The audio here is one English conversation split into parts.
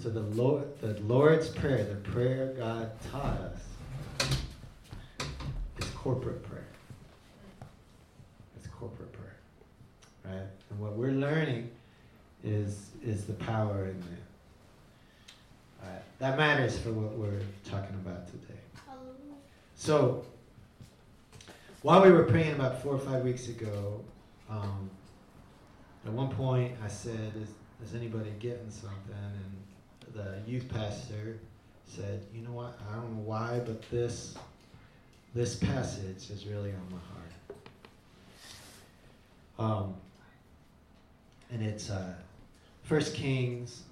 So the Lord, the Lord's prayer, the prayer God taught us, is corporate prayer. It's corporate prayer, right? And what we're learning is is the power in that. Right, that matters for what we're talking about today. So, while we were praying about four or five weeks ago, um, at one point I said, is, is anybody getting something? And the youth pastor said, you know what, I don't know why, but this, this passage is really on my heart. Um, and it's uh, 1 Kings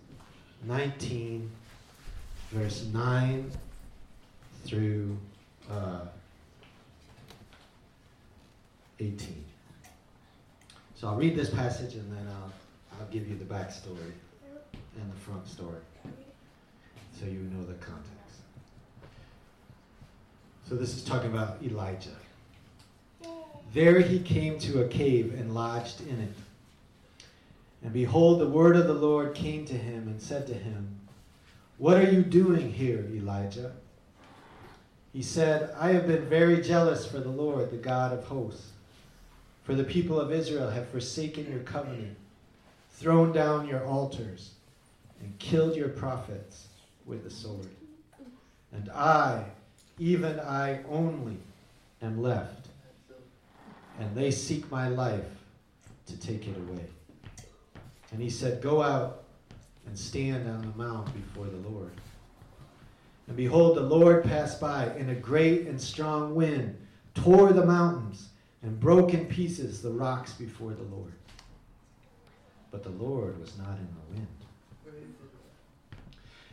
19, verse 9 through uh, 18. So I'll read this passage and then I'll, I'll give you the backstory and the front story so you know the context. So this is talking about Elijah. There he came to a cave and lodged in it. And behold, the word of the Lord came to him and said to him, What are you doing here, Elijah? He said, I have been very jealous for the Lord, the God of hosts. For the people of Israel have forsaken your covenant, thrown down your altars, and killed your prophets with the sword. And I, even I only, am left, and they seek my life to take it away. And he said, Go out and stand on the mount before the Lord. And behold, the Lord passed by, and a great and strong wind tore the mountains and broke in pieces the rocks before the Lord. But the Lord was not in the wind.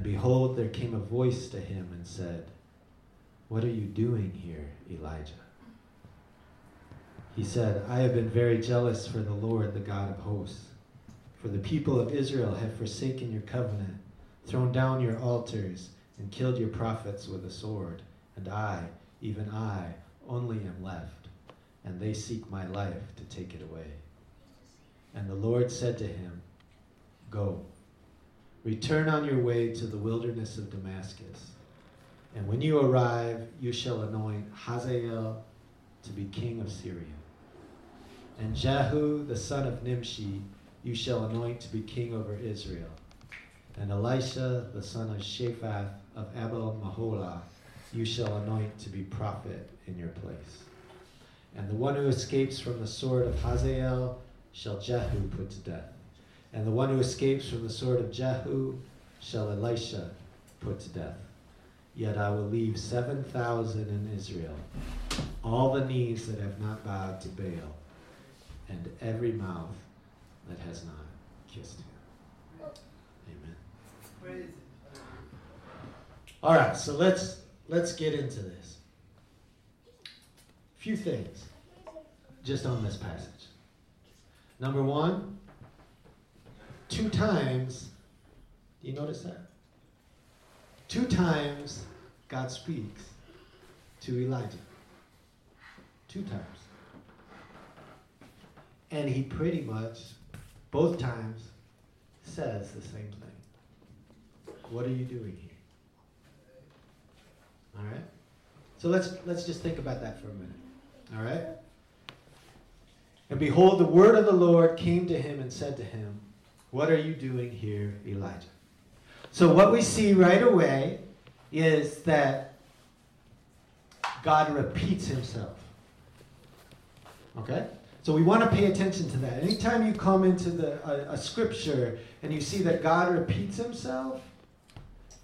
And behold, there came a voice to him and said, What are you doing here, Elijah? He said, I have been very jealous for the Lord, the God of hosts. For the people of Israel have forsaken your covenant, thrown down your altars, and killed your prophets with a sword. And I, even I, only am left, and they seek my life to take it away. And the Lord said to him, Go, return on your way to the wilderness of Damascus. And when you arrive, you shall anoint Hazael to be king of Syria. And Jehu, the son of Nimshi, you shall anoint to be king over Israel. And Elisha, the son of Shaphat of Abel Maholah, you shall anoint to be prophet in your place. And the one who escapes from the sword of Hazael shall Jehu put to death. And the one who escapes from the sword of Jehu shall Elisha put to death. Yet I will leave 7,000 in Israel, all the knees that have not bowed to Baal, and every mouth that has not kissed him. Amen. All right, so let's let's get into this. A few things just on this passage. Number one, two times, do you notice that? Two times God speaks to Elijah. Two times. And he pretty much, both times, says the same thing. What are you doing here? All right? So let's let's just think about that for a minute. All right? And behold, the word of the Lord came to him and said to him, What are you doing here, Elijah? So, what we see right away is that God repeats himself. Okay? So, we want to pay attention to that. Anytime you come into the, a, a scripture and you see that God repeats himself,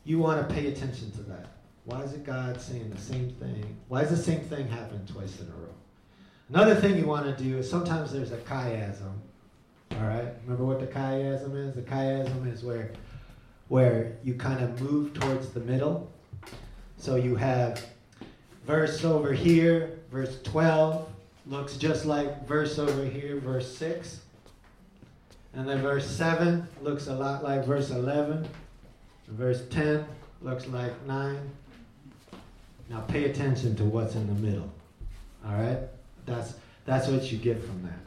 you want to pay attention to that. Why is it God saying the same thing? Why is the same thing happening twice in a row? Another thing you want to do is sometimes there's a chiasm. All right? Remember what the chiasm is? The chiasm is where where you kind of move towards the middle. So you have verse over here, verse 12 looks just like verse over here, verse 6. And then verse 7 looks a lot like verse 11. Verse 10 looks like 9. Now pay attention to what's in the middle. All right? That's that's what you get from that.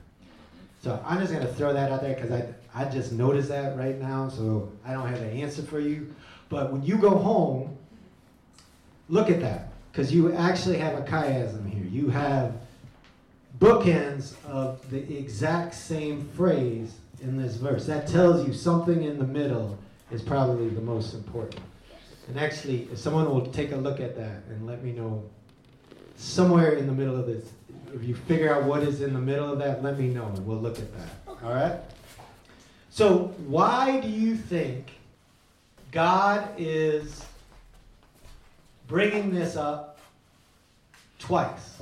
So I'm just going to throw that out there because I, I just noticed that right now, so I don't have an answer for you. But when you go home, look at that because you actually have a chiasm here. You have bookends of the exact same phrase in this verse. That tells you something in the middle is probably the most important. And actually, if someone will take a look at that and let me know somewhere in the middle of this, if you figure out what is in the middle of that, let me know and we'll look at that. All right? So, why do you think God is bringing this up twice?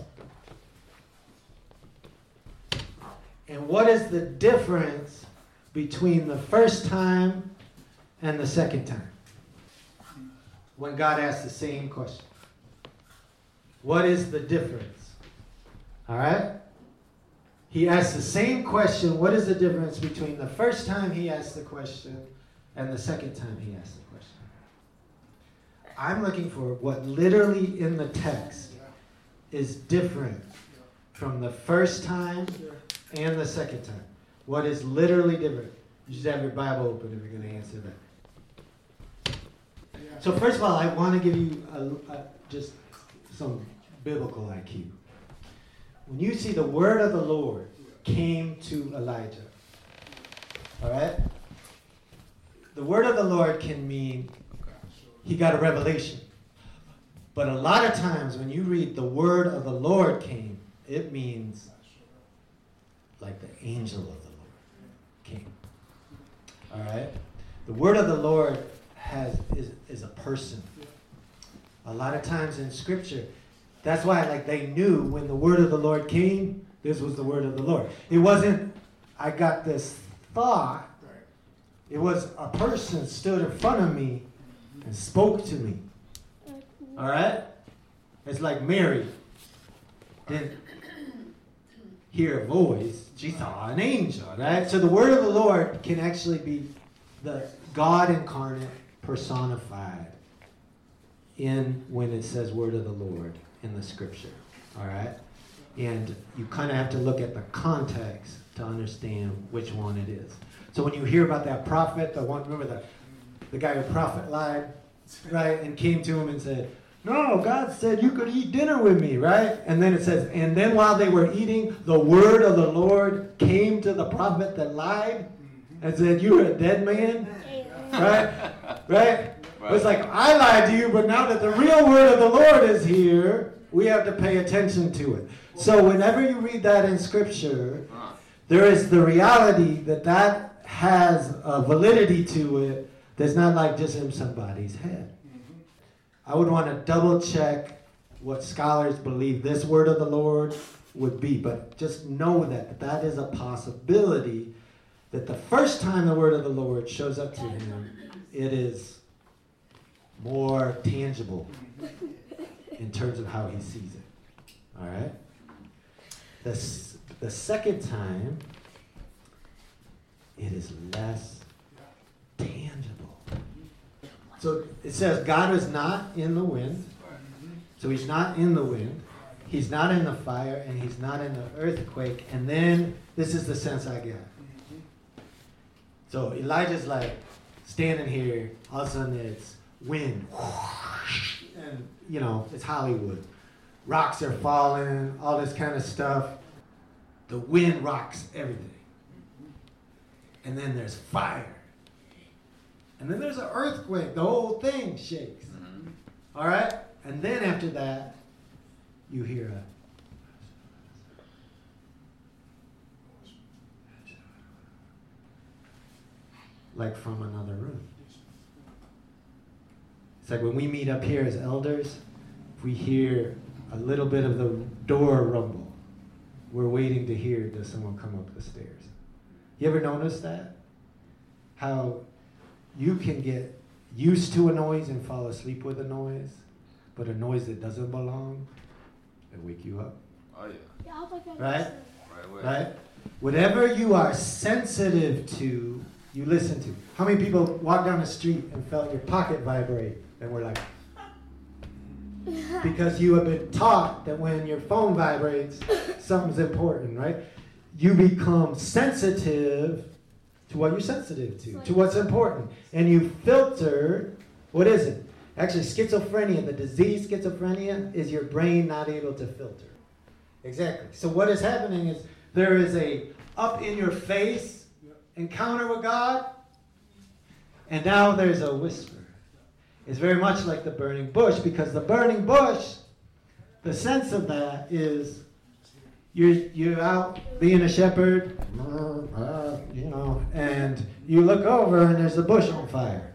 And what is the difference between the first time and the second time? When God asks the same question. What is the difference? All right? He asks the same question. What is the difference between the first time he asked the question and the second time he asked the question? I'm looking for what literally in the text is different from the first time and the second time. What is literally different? You just have your Bible open if you're going to answer that. So first of all, I want to give you a, a, just some biblical IQ. When you see the word of the Lord came to Elijah, all right? The word of the Lord can mean he got a revelation. But a lot of times when you read the word of the Lord came, it means like the angel of the Lord came. All right? The word of the Lord has is, is a person. A lot of times in scripture, that's why like they knew when the word of the Lord came, this was the word of the Lord. It wasn't I got this thought. It was a person stood in front of me and spoke to me. Mm-hmm. All right? It's like Mary didn't hear a voice she saw an angel, right? So the word of the Lord can actually be the God incarnate personified in when it says word of the Lord in the scripture. All right? And you kind of have to look at the context to understand which one it is. So when you hear about that prophet, the one remember the the guy who prophet lied, right, and came to him and said, no, God said you could eat dinner with me, right? And then it says, and then while they were eating, the word of the Lord came to the prophet that lied and said, You're a dead man. Right? Right? It's like, I lied to you, but now that the real word of the Lord is here, we have to pay attention to it. So whenever you read that in Scripture, there is the reality that that has a validity to it that's not like just in somebody's head. Mm-hmm. I would want to double check what scholars believe this word of the Lord would be, but just know that that is a possibility that the first time the word of the Lord shows up to him, it is more tangible in terms of how he sees it. All right? The, the second time, it is less tangible. So it says God is not in the wind. So he's not in the wind. He's not in the fire and he's not in the earthquake. And then this is the sense I get. So Elijah's like standing here, all of a sudden it's wind. And you know, it's Hollywood. Rocks are falling, all this kind of stuff. The wind rocks everything. And then there's fire. And then there's an earthquake. The whole thing shakes. Mm-hmm. All right? And then after that, you hear a. Like from another room. It's like when we meet up here as elders, if we hear a little bit of the door rumble, we're waiting to hear does someone come up the stairs. You ever notice that? How you can get used to a noise and fall asleep with a noise, but a noise that doesn't belong, it wake you up. Oh yeah. Right? Right. Right? Whatever you are sensitive to, you listen to. How many people walk down the street and felt your pocket vibrate and we're like, because you have been taught that when your phone vibrates, something's important, right? You become sensitive to what you're sensitive to, to what's important. And you filter, what is it? Actually, schizophrenia, the disease schizophrenia, is your brain not able to filter. Exactly. So what is happening is there is a up in your face encounter with God, and now there's a whisper. It's very much like the burning bush because the burning bush, the sense of that is you're, you're out being a shepherd, you know, and you look over and there's a bush on fire.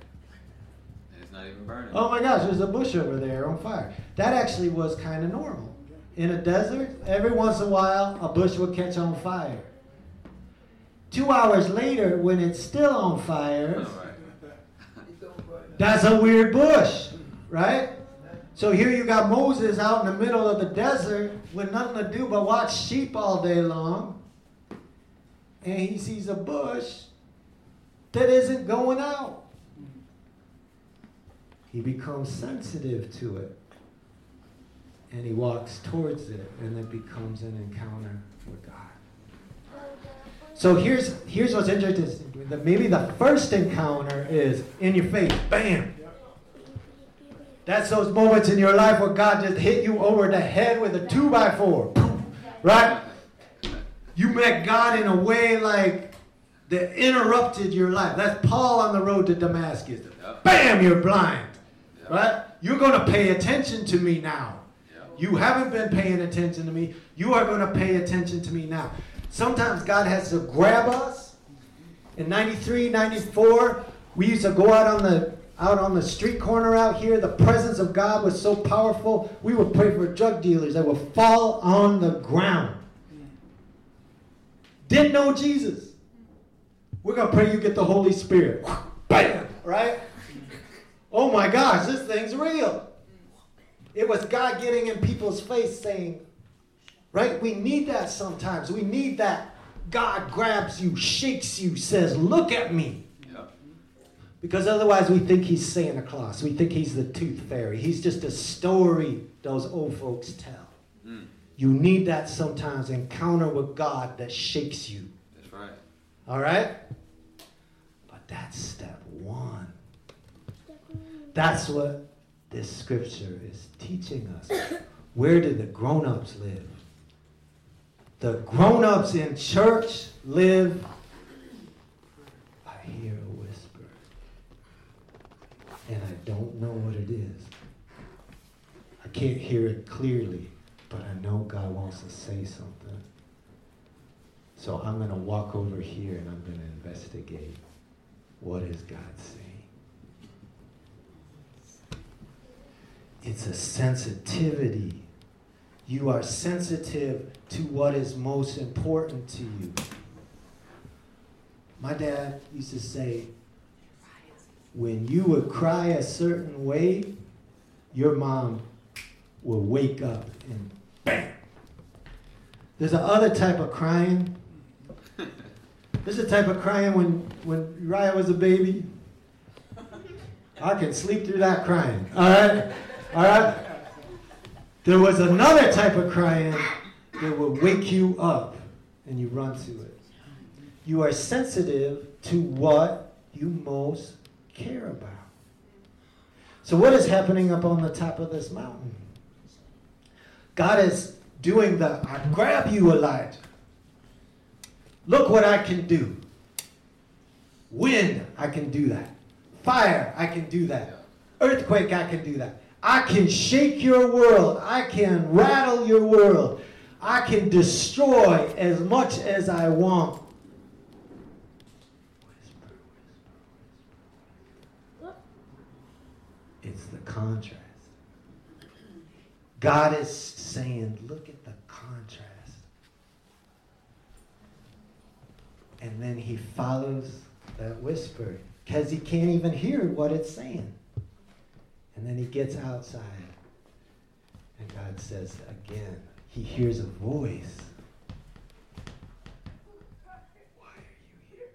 And it's not even burning. Oh my gosh, there's a bush over there on fire. That actually was kind of normal. In a desert, every once in a while, a bush would catch on fire. Two hours later, when it's still on fire. That's a weird bush, right? So here you got Moses out in the middle of the desert with nothing to do but watch sheep all day long. And he sees a bush that isn't going out. He becomes sensitive to it. And he walks towards it, and it becomes an encounter with God. So here's here's what's interesting. The- Maybe the first encounter is in your face, bam. That's those moments in your life where God just hit you over the head with a two by four, right? You met God in a way like that interrupted your life. That's Paul on the road to Damascus. Bam, you're blind, right? You're going to pay attention to me now. You haven't been paying attention to me. You are going to pay attention to me now. Sometimes God has to grab us. In 93, 94, we used to go out on the out on the street corner out here. The presence of God was so powerful. We would pray for drug dealers that would fall on the ground. Didn't know Jesus. We're going to pray you get the Holy Spirit. Bam! Right? Oh my gosh, this thing's real. It was God getting in people's face saying, right? We need that sometimes. We need that. God grabs you, shakes you, says, Look at me. Because otherwise, we think he's Santa Claus. We think he's the tooth fairy. He's just a story those old folks tell. Mm. You need that sometimes encounter with God that shakes you. That's right. All right? But that's step one. That's what this scripture is teaching us. Where do the grown ups live? The grown ups in church live. I hear a whisper. And I don't know what it is. I can't hear it clearly, but I know God wants to say something. So I'm going to walk over here and I'm going to investigate what is God saying. It's a sensitivity. You are sensitive to what is most important to you. My dad used to say, when you would cry a certain way, your mom will wake up and bam. There's a other type of crying. There's a type of crying when when Uriah was a baby. I can sleep through that crying. All right, all right. There was another type of crying that will wake you up, and you run to it. You are sensitive to what you most care about. So, what is happening up on the top of this mountain? God is doing the I grab you, Elijah. Look what I can do. Wind, I can do that. Fire, I can do that. Earthquake, I can do that. I can shake your world. I can rattle your world. I can destroy as much as I want. It's the contrast. God is saying, look at the contrast. And then he follows that whisper. because he can't even hear what it's saying. And then he gets outside, and God says again, he hears a voice. Why are you here?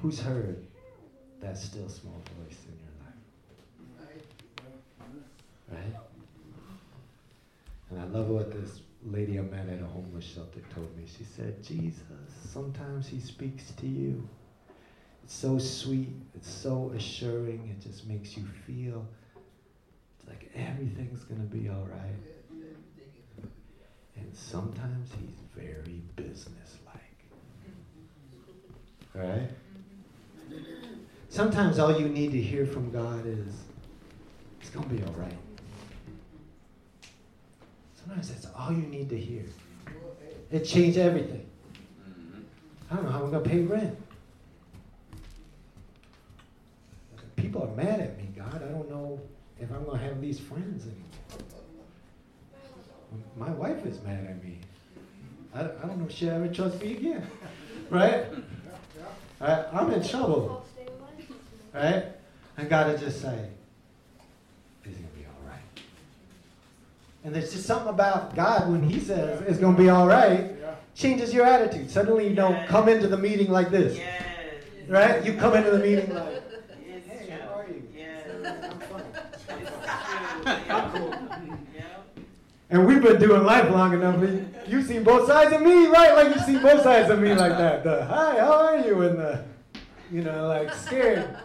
Who's heard that still small voice in your life? Right? And I love what this lady I met at a homeless shelter told me. She said, Jesus, sometimes he speaks to you. So sweet, it's so assuring, it just makes you feel like everything's going to be all right. And sometimes he's very businesslike. Right? Sometimes all you need to hear from God is, it's going to be all right. Sometimes that's all you need to hear. It changed everything. I don't know how I'm going to pay rent. People are mad at me, God. I don't know if I'm going to have these friends anymore. My wife is mad at me. I, I don't know if she'll ever trust me again. Right? right? I'm in trouble. Right? And God will just say, it's going to be all right. And there's just something about God when He says it's going to be all right, changes your attitude. Suddenly you don't come into the meeting like this. Right? You come into the meeting like, And we've been doing life long enough. You've seen both sides of me, right? Like you've seen both sides of me like that. The hi, how are you? And the, you know, like scared.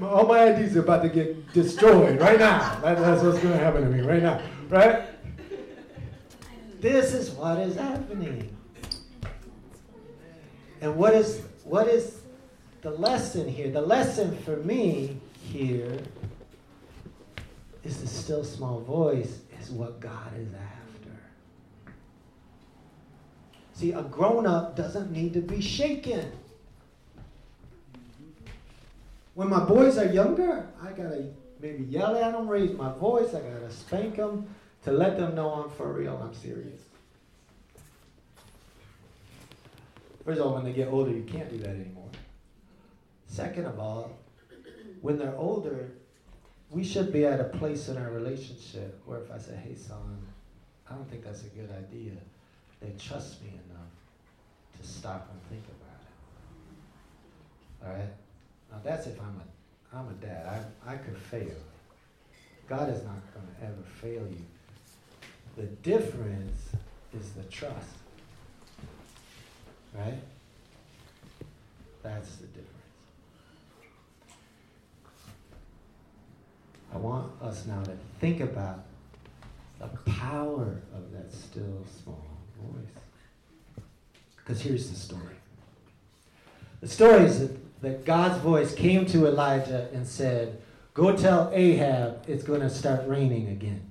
All my ideas are about to get destroyed right now. That, that's what's going to happen to me right now, right? This is what is happening. And what is what is the lesson here? The lesson for me here is the still small voice what God is after. See, a grown up doesn't need to be shaken. When my boys are younger, I gotta maybe yell at them, raise my voice, I gotta spank them to let them know I'm for real, I'm serious. First of all, when they get older, you can't do that anymore. Second of all, when they're older, we should be at a place in our relationship where if I say, hey, son, I don't think that's a good idea, they trust me enough to stop and think about it. All right? Now, that's if I'm a, I'm a dad. I, I could fail. God is not going to ever fail you. The difference is the trust. Right? That's the difference. I want us now to think about the power of that still small voice. Because here's the story. The story is that, that God's voice came to Elijah and said, Go tell Ahab it's going to start raining again.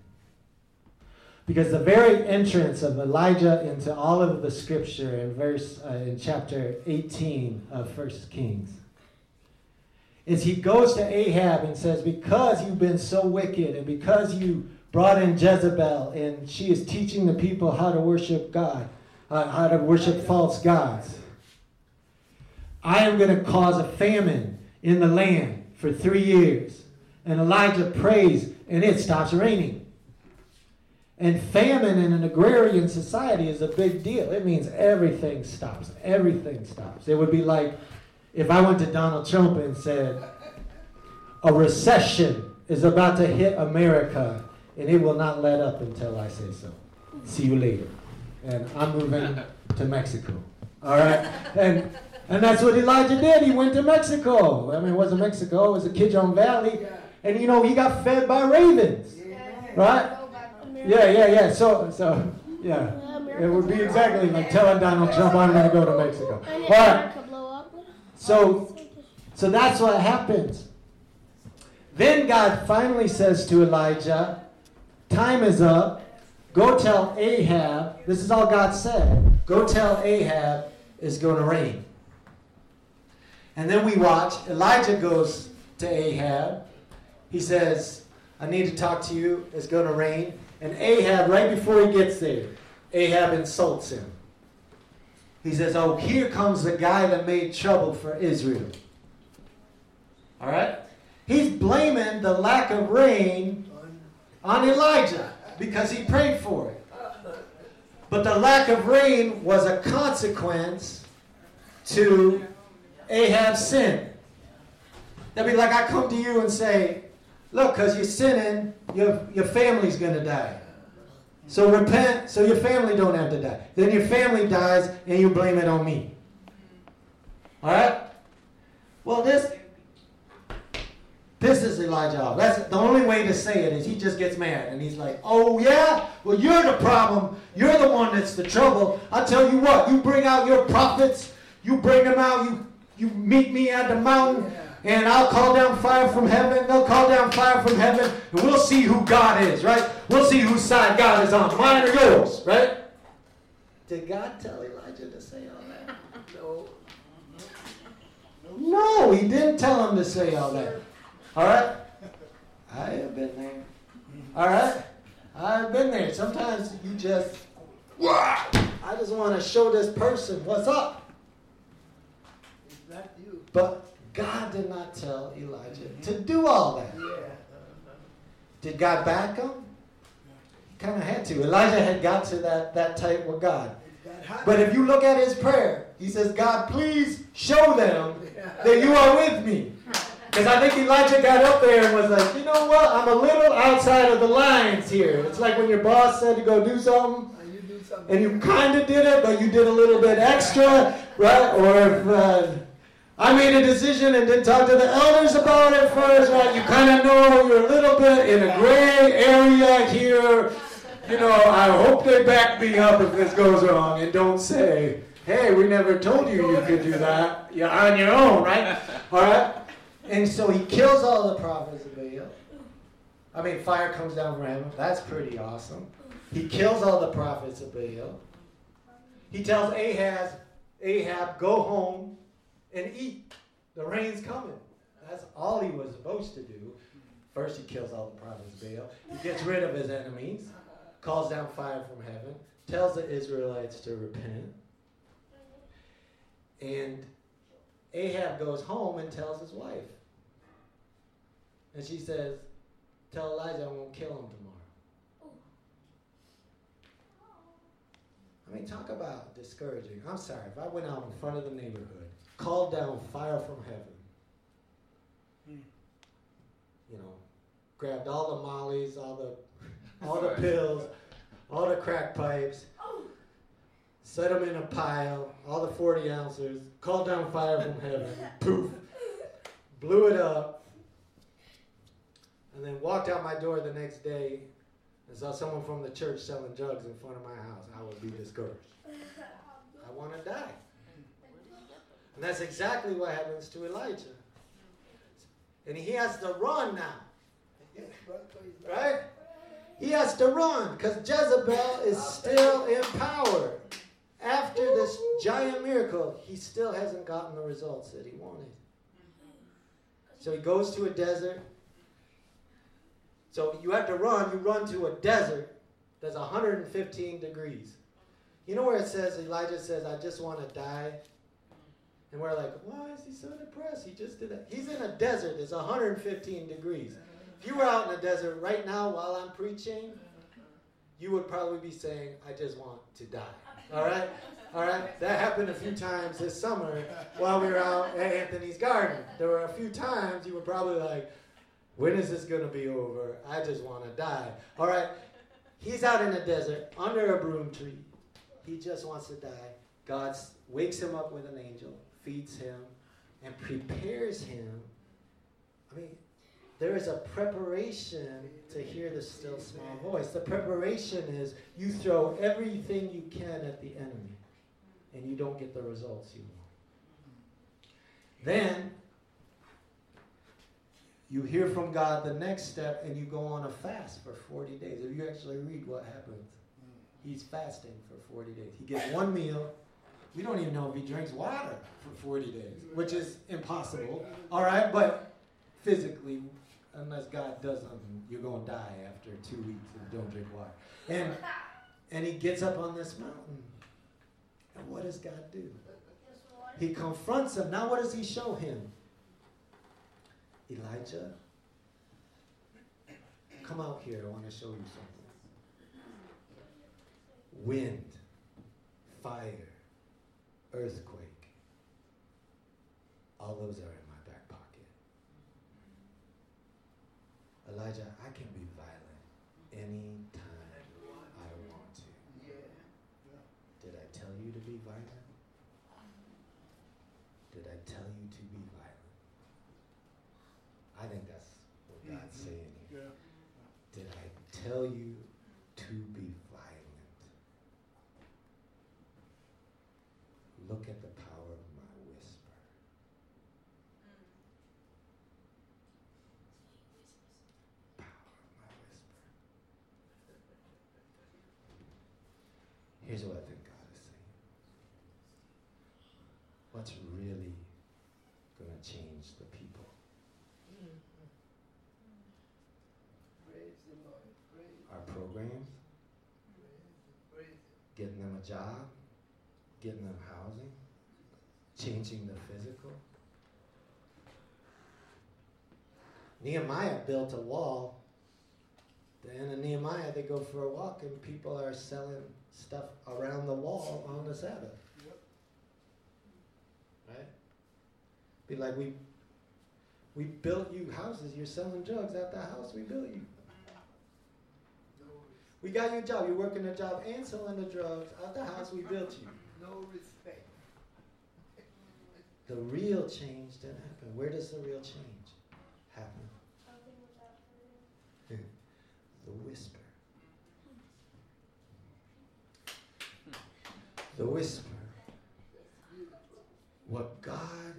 Because the very entrance of Elijah into all of the scripture in verse uh, in chapter 18 of First Kings is he goes to Ahab and says, Because you've been so wicked and because you brought in Jezebel and she is teaching the people how to worship God, uh, how to worship false gods, I am going to cause a famine in the land for three years. And Elijah prays and it stops raining. And famine in an agrarian society is a big deal. It means everything stops. Everything stops. It would be like if I went to Donald Trump and said, a recession is about to hit America and it will not let up until I say so. See you later. And I'm moving to Mexico. All right? And and that's what Elijah did. He went to Mexico. I mean, it wasn't Mexico, it was the Kidron Valley. And you know, he got fed by ravens. Right? Yeah, yeah, yeah. So so yeah. It would be exactly like telling Donald Trump I'm gonna go to Mexico. All right. So, so that's what happens. Then God finally says to Elijah, Time is up. Go tell Ahab, this is all God said. Go tell Ahab it's going to rain. And then we watch, Elijah goes to Ahab. He says, I need to talk to you. It's going to rain. And Ahab, right before he gets there, Ahab insults him. He says, Oh, here comes the guy that made trouble for Israel. All right? He's blaming the lack of rain on Elijah because he prayed for it. But the lack of rain was a consequence to Ahab's sin. That'd be like I come to you and say, look, because you're sinning, your, your family's going to die. So repent so your family don't have to die. Then your family dies and you blame it on me. All right? Well, this this is Elijah. That's the only way to say it is he just gets mad and he's like, "Oh yeah, well you're the problem. You're the one that's the trouble. I tell you what, you bring out your prophets. You bring them out. You you meet me at the mountain." And I'll call down fire from heaven. They'll call down fire from heaven, and we'll see who God is, right? We'll see whose side God is on, mine or yours, right? Did God tell Elijah to say all that? No. No, he didn't tell him to say all that. All right? I have been there. All right? I've been there. Sometimes you just, I just want to show this person what's up. Is that you? But God did not tell Elijah to do all that. Did God back him? He kind of had to. Elijah had got to that, that tight with God. But if you look at his prayer, he says, God, please show them that you are with me. Because I think Elijah got up there and was like, you know what? I'm a little outside of the lines here. It's like when your boss said to go do something, and you kind of did it, but you did a little bit extra, right? Or if uh, I made a decision and didn't talk to the elders about it first, right? You kind of know you're a little bit in a gray area here. You know, I hope they back me up if this goes wrong and don't say, hey, we never told you you could do that. You're on your own, right? All right? And so he kills all the prophets of Baal. I mean, fire comes down from heaven. That's pretty awesome. He kills all the prophets of Baal. He tells Ahaz, Ahab, go home and eat. The rain's coming. That's all he was supposed to do. First, he kills all the prophets of Baal. He gets rid of his enemies, calls down fire from heaven, tells the Israelites to repent. And Ahab goes home and tells his wife. And she says, Tell Elijah I won't kill him tomorrow. I mean, talk about discouraging. I'm sorry, if I went out in front of the neighborhood called down fire from heaven. Hmm. You know, grabbed all the mollies, all the all the pills, all the crack pipes, set them in a pile, all the 40 ounces, called down fire from heaven, poof, blew it up, and then walked out my door the next day and saw someone from the church selling drugs in front of my house. I would be discouraged. I want to die. And that's exactly what happens to Elijah. And he has to run now. Right? He has to run because Jezebel is still in power. After this giant miracle, he still hasn't gotten the results that he wanted. So he goes to a desert. So you have to run. You run to a desert that's 115 degrees. You know where it says, Elijah says, I just want to die? And we're like, why is he so depressed? He just did that. He's in a desert. It's 115 degrees. If you were out in a desert right now while I'm preaching, you would probably be saying, I just want to die. All right? All right? That happened a few times this summer while we were out at Anthony's garden. There were a few times you were probably like, when is this going to be over? I just want to die. All right? He's out in the desert under a broom tree. He just wants to die. God wakes him up with an angel feeds him, and prepares him. I mean, there is a preparation to hear the still small voice. The preparation is you throw everything you can at the enemy, and you don't get the results you want. Then you hear from God the next step, and you go on a fast for 40 days. If you actually read what happens, he's fasting for 40 days. He gets one meal we don't even know if he drinks water for 40 days, which is impossible. All right, but physically, unless God does something, you're going to die after two weeks if you don't drink water. And, and he gets up on this mountain. And what does God do? He confronts him. Now, what does he show him? Elijah, come out here. I want to show you something. Wind, fire, earthquake. All those are in my back pocket. Elijah, I can be violent anytime I want to. Did I tell you to be violent? Did I tell you to be violent? I think that's what God's Mhm. saying here. Yeah. Did I tell you to be violent? Look at the power of my whisper. Power of my whisper. Here's what I think God is saying. What's really going change the people? Praise the Lord. Praise, Our programs, getting them a job, getting them housing, changing the physical. Nehemiah built a wall. The end of Nehemiah, they go for a walk and people are selling stuff around the wall on the Sabbath. Right? Be like we we built you houses, you're selling drugs at the house we built you. No, We got you a job, you're working a job and selling the drugs at the house we built you. no respect. The real change didn't happen. Where does the real change happen? the whisper. The whisper. What God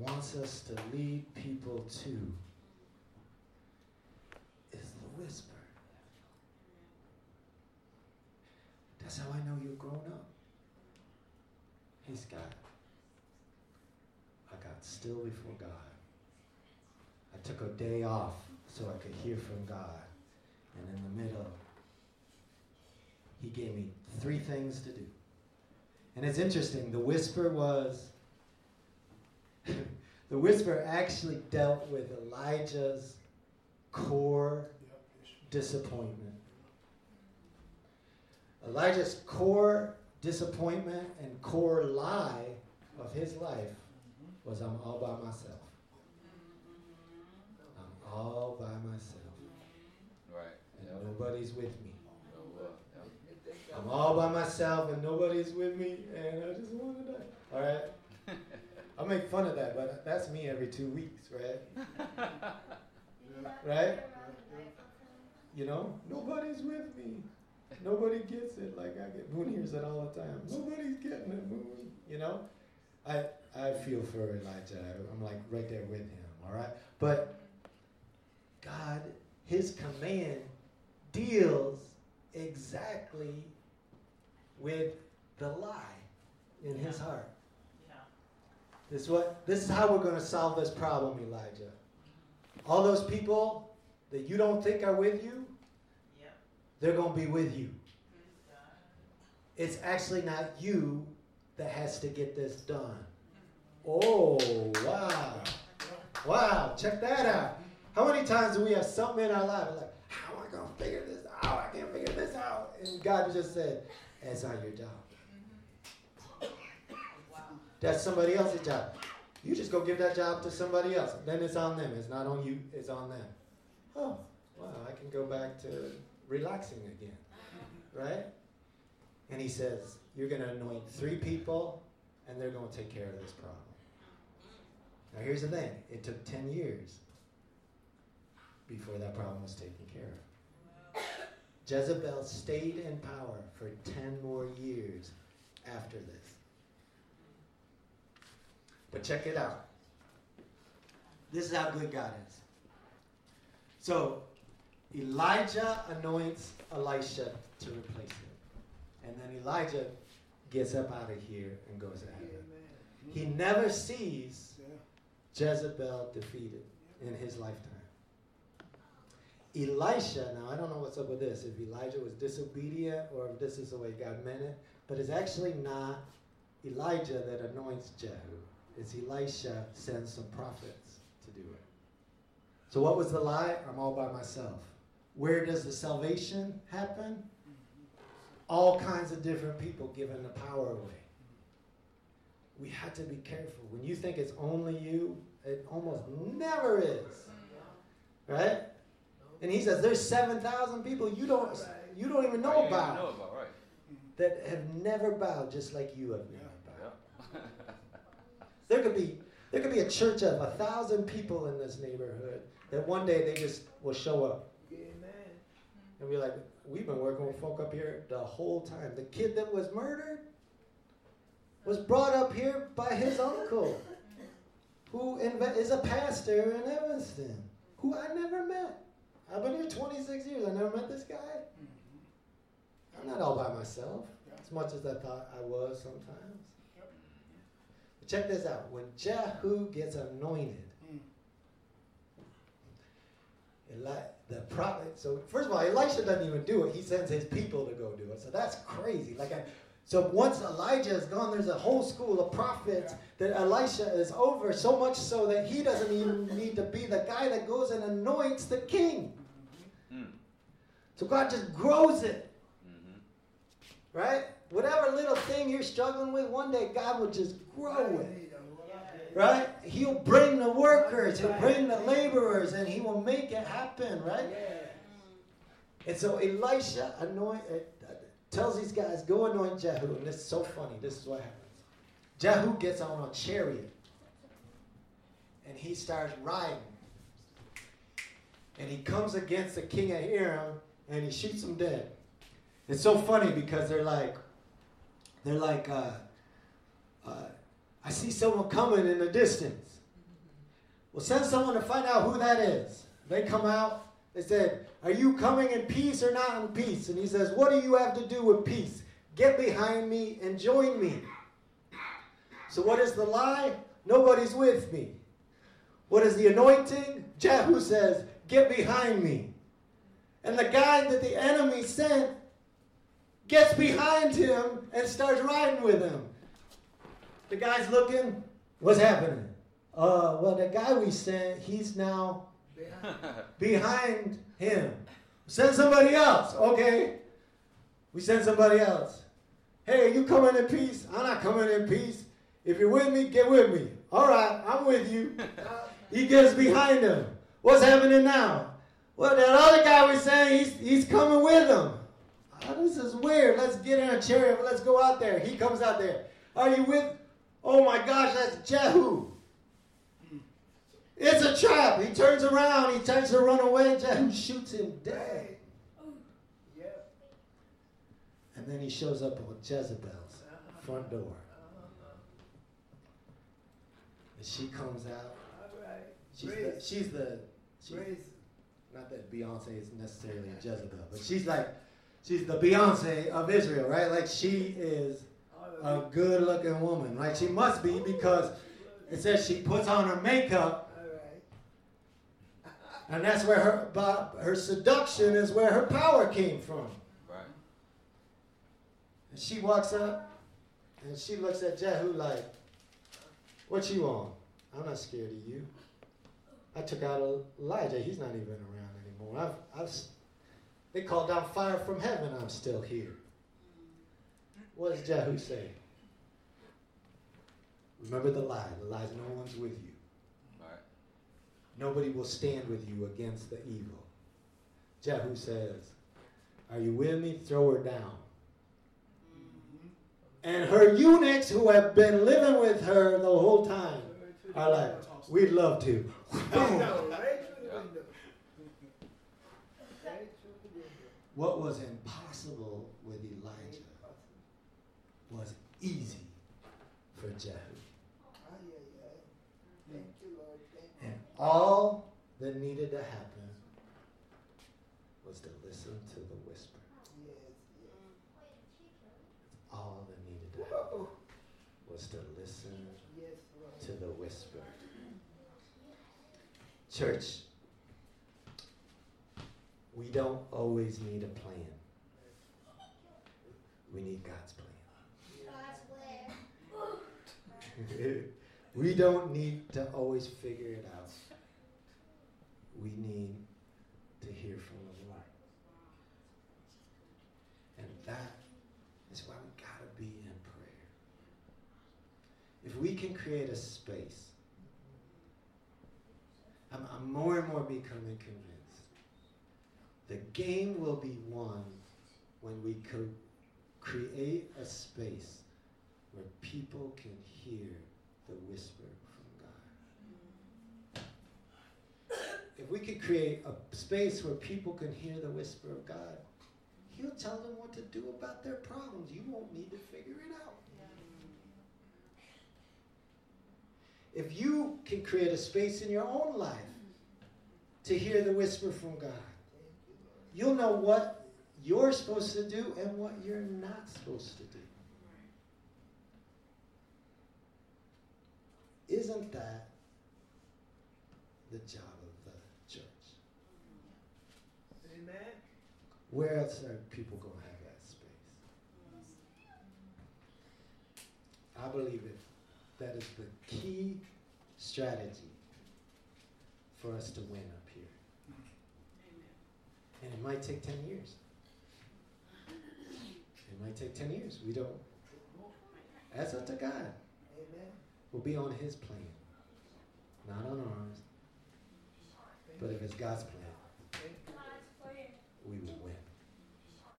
wants us to lead people to is the whisper. That's how I know you've grown up. He's got I got still before God. I took a day off so I could hear from God. And in the middle, He gave me three things to do. And it's interesting, the whisper was, the whisper actually dealt with Elijah's core disappointment. Elijah's core disappointment and core lie of his life was I'm all by myself. I'm all by myself. Right. And Yep. nobody's with me. Well, yep. You think I'm all by myself and nobody's with me and I just want to die. All right? I make fun of that, but that's me every two weeks, right? Yeah. Right? You know? Nobody's with me. Nobody gets it like I get. Moon hears it all the time. Nobody's getting it, Moon. You know? I I feel for Elijah. I'm like right there with him, all right? But God, his command deals exactly with the lie in his heart. This is what this is how we're going to solve this problem, Elijah. All those people that you don't think are with you, Yep. they're going to be with you. It's actually not you that has to get this done. Mm-hmm. Oh, wow. Wow, check that out. How many times do we have something in our life like, how am I going to figure this out? I can't figure this out. And God just said, that's not your job. That's somebody else's job. You just go give that job to somebody else. Then it's on them. It's not on you, it's on them. Oh, wow, I can go back to relaxing again. Right? And he says, You're going to anoint three people, and they're going to take care of this problem. Now, here's the thing it took 10 years before that problem was taken care of. Jezebel stayed in power for 10 more years after this. But check it out. This is how good God is. So, Elijah anoints Elisha to replace him. And then Elijah gets up out of here and goes to heaven. He never sees Jezebel defeated in his lifetime. Elisha, now I don't know what's up with this, if Elijah was disobedient or if this is the way God meant it, but it's actually not Elijah that anoints Jehu. It's Elisha sends some prophets to do it. So, what was the lie? I'm all by myself. Where does the salvation happen? All kinds of different people giving the power away. We have to be careful. When you think it's only you, it almost never is. Right? And he says there's 7,000 people you don't you don't even know Right, you didn't about know about, right. that have never bowed just like you have. Yeah. There could be there could be a church of a thousand people in this neighborhood that one day they just will show up Amen. and be like, we've been working with folk up here the whole time. The kid that was murdered was brought up here by his uncle, who is a pastor in Evanston, who I never met. I've been here 26 years. I never met this guy. Mm-hmm. I'm not all by myself, as much as I thought I was sometimes. But check this out. When Jehu gets anointed, Eli- the prophet. So first of all, Elisha doesn't even do it. He sends his people to go do it. So that's crazy. Like, I, so once Elijah is gone, there's a whole school of prophets that Elisha is over. So much so that he doesn't even need to be the guy that goes and anoints the king. Mm. So God just grows it, Mhm. right? Whatever little thing you're struggling with, one day God will just grow it. Right? He'll bring the workers, he'll bring the laborers, and he will make it happen, right? And so Elisha anoint, uh, tells these guys, go anoint Jehu. And this is so funny. This is what happens. Jehu gets on a chariot and he starts riding. And he comes against the king of Aram and he shoots him dead. It's so funny because they're like, they're like, uh, uh, I see someone coming in the distance. Well, send someone to find out who that is. They come out. They said, Are you coming in peace or not in peace? And he says, What do you have to do with peace? Get behind me and join me. So, what is the lie? Nobody's with me. What is the anointing? Jehu says, Get behind me. And the guy that the enemy sent gets behind him and starts riding with him. The guy's looking, What's happening? Uh, well, the guy we sent, he's now behind him. Send somebody else. Okay. We send somebody else. Hey, you coming in peace? I'm not coming in peace. If you're with me, get with me. All right, I'm with you. He gets behind him. What's happening now? Well, that other guy was saying he's, he's coming with him. Oh, this is weird. Let's get in a chariot. Let's go out there. He comes out there. Are you with? Oh my gosh, that's Jehu. It's a trap. He turns around. He tries to run away. Jehu shoots him dead. And then he shows up on Jezebel's front door. And she comes out. Right. She's the, she's the she's, not that Beyonce is necessarily a Jezebel, but she's like she's the Beyonce of Israel, right? Like she is a good looking woman, right? She must be because it says she puts on her makeup, right. and that's where her her seduction is where her power came from. Right. And she walks up and she looks at Jehu like, What you on? I'm not scared of you. I took out Elijah. He's not even around anymore. I've, I've, they called down fire from heaven. I'm still here. What does Jehu say? Remember the lie. The lie is no one's with you. Right. Nobody will stand with you against the evil. Jehu says, Are you with me? Throw her down. Mm-hmm. And her eunuchs who have been living with her the whole time are like, We'd love to. Boom. Window, right through the Yeah. window. Right through the window. What was impossible with Elijah was easy for Jehu. And all that needed to happen was to listen to the whisper. All that needed to happen was to listen to the whisper. Church, we don't always need a plan. We need God's plan. we don't need to always figure it out. we need to hear from the Lord. And that is why we got to be in prayer. If we can create a space, I'm, I'm more and more becoming convinced. The game will be won when we co- create a space where people can hear the whisper from God. If we can create a space where people can hear the whisper of God, He'll tell them what to do about their problems. You won't need to figure it out. If you can create a space in your own life to hear the whisper from God, you'll know what you're supposed to do and what you're not supposed to do. Isn't that the job of the church? Amen. Where else are people going to have that space? I believe it. That is the key strategy for us to win. And it might take 10 years. It might take 10 years. We don't. That's up to God. Amen. We'll be on His plan, not on ours. But if it's God's plan, we will.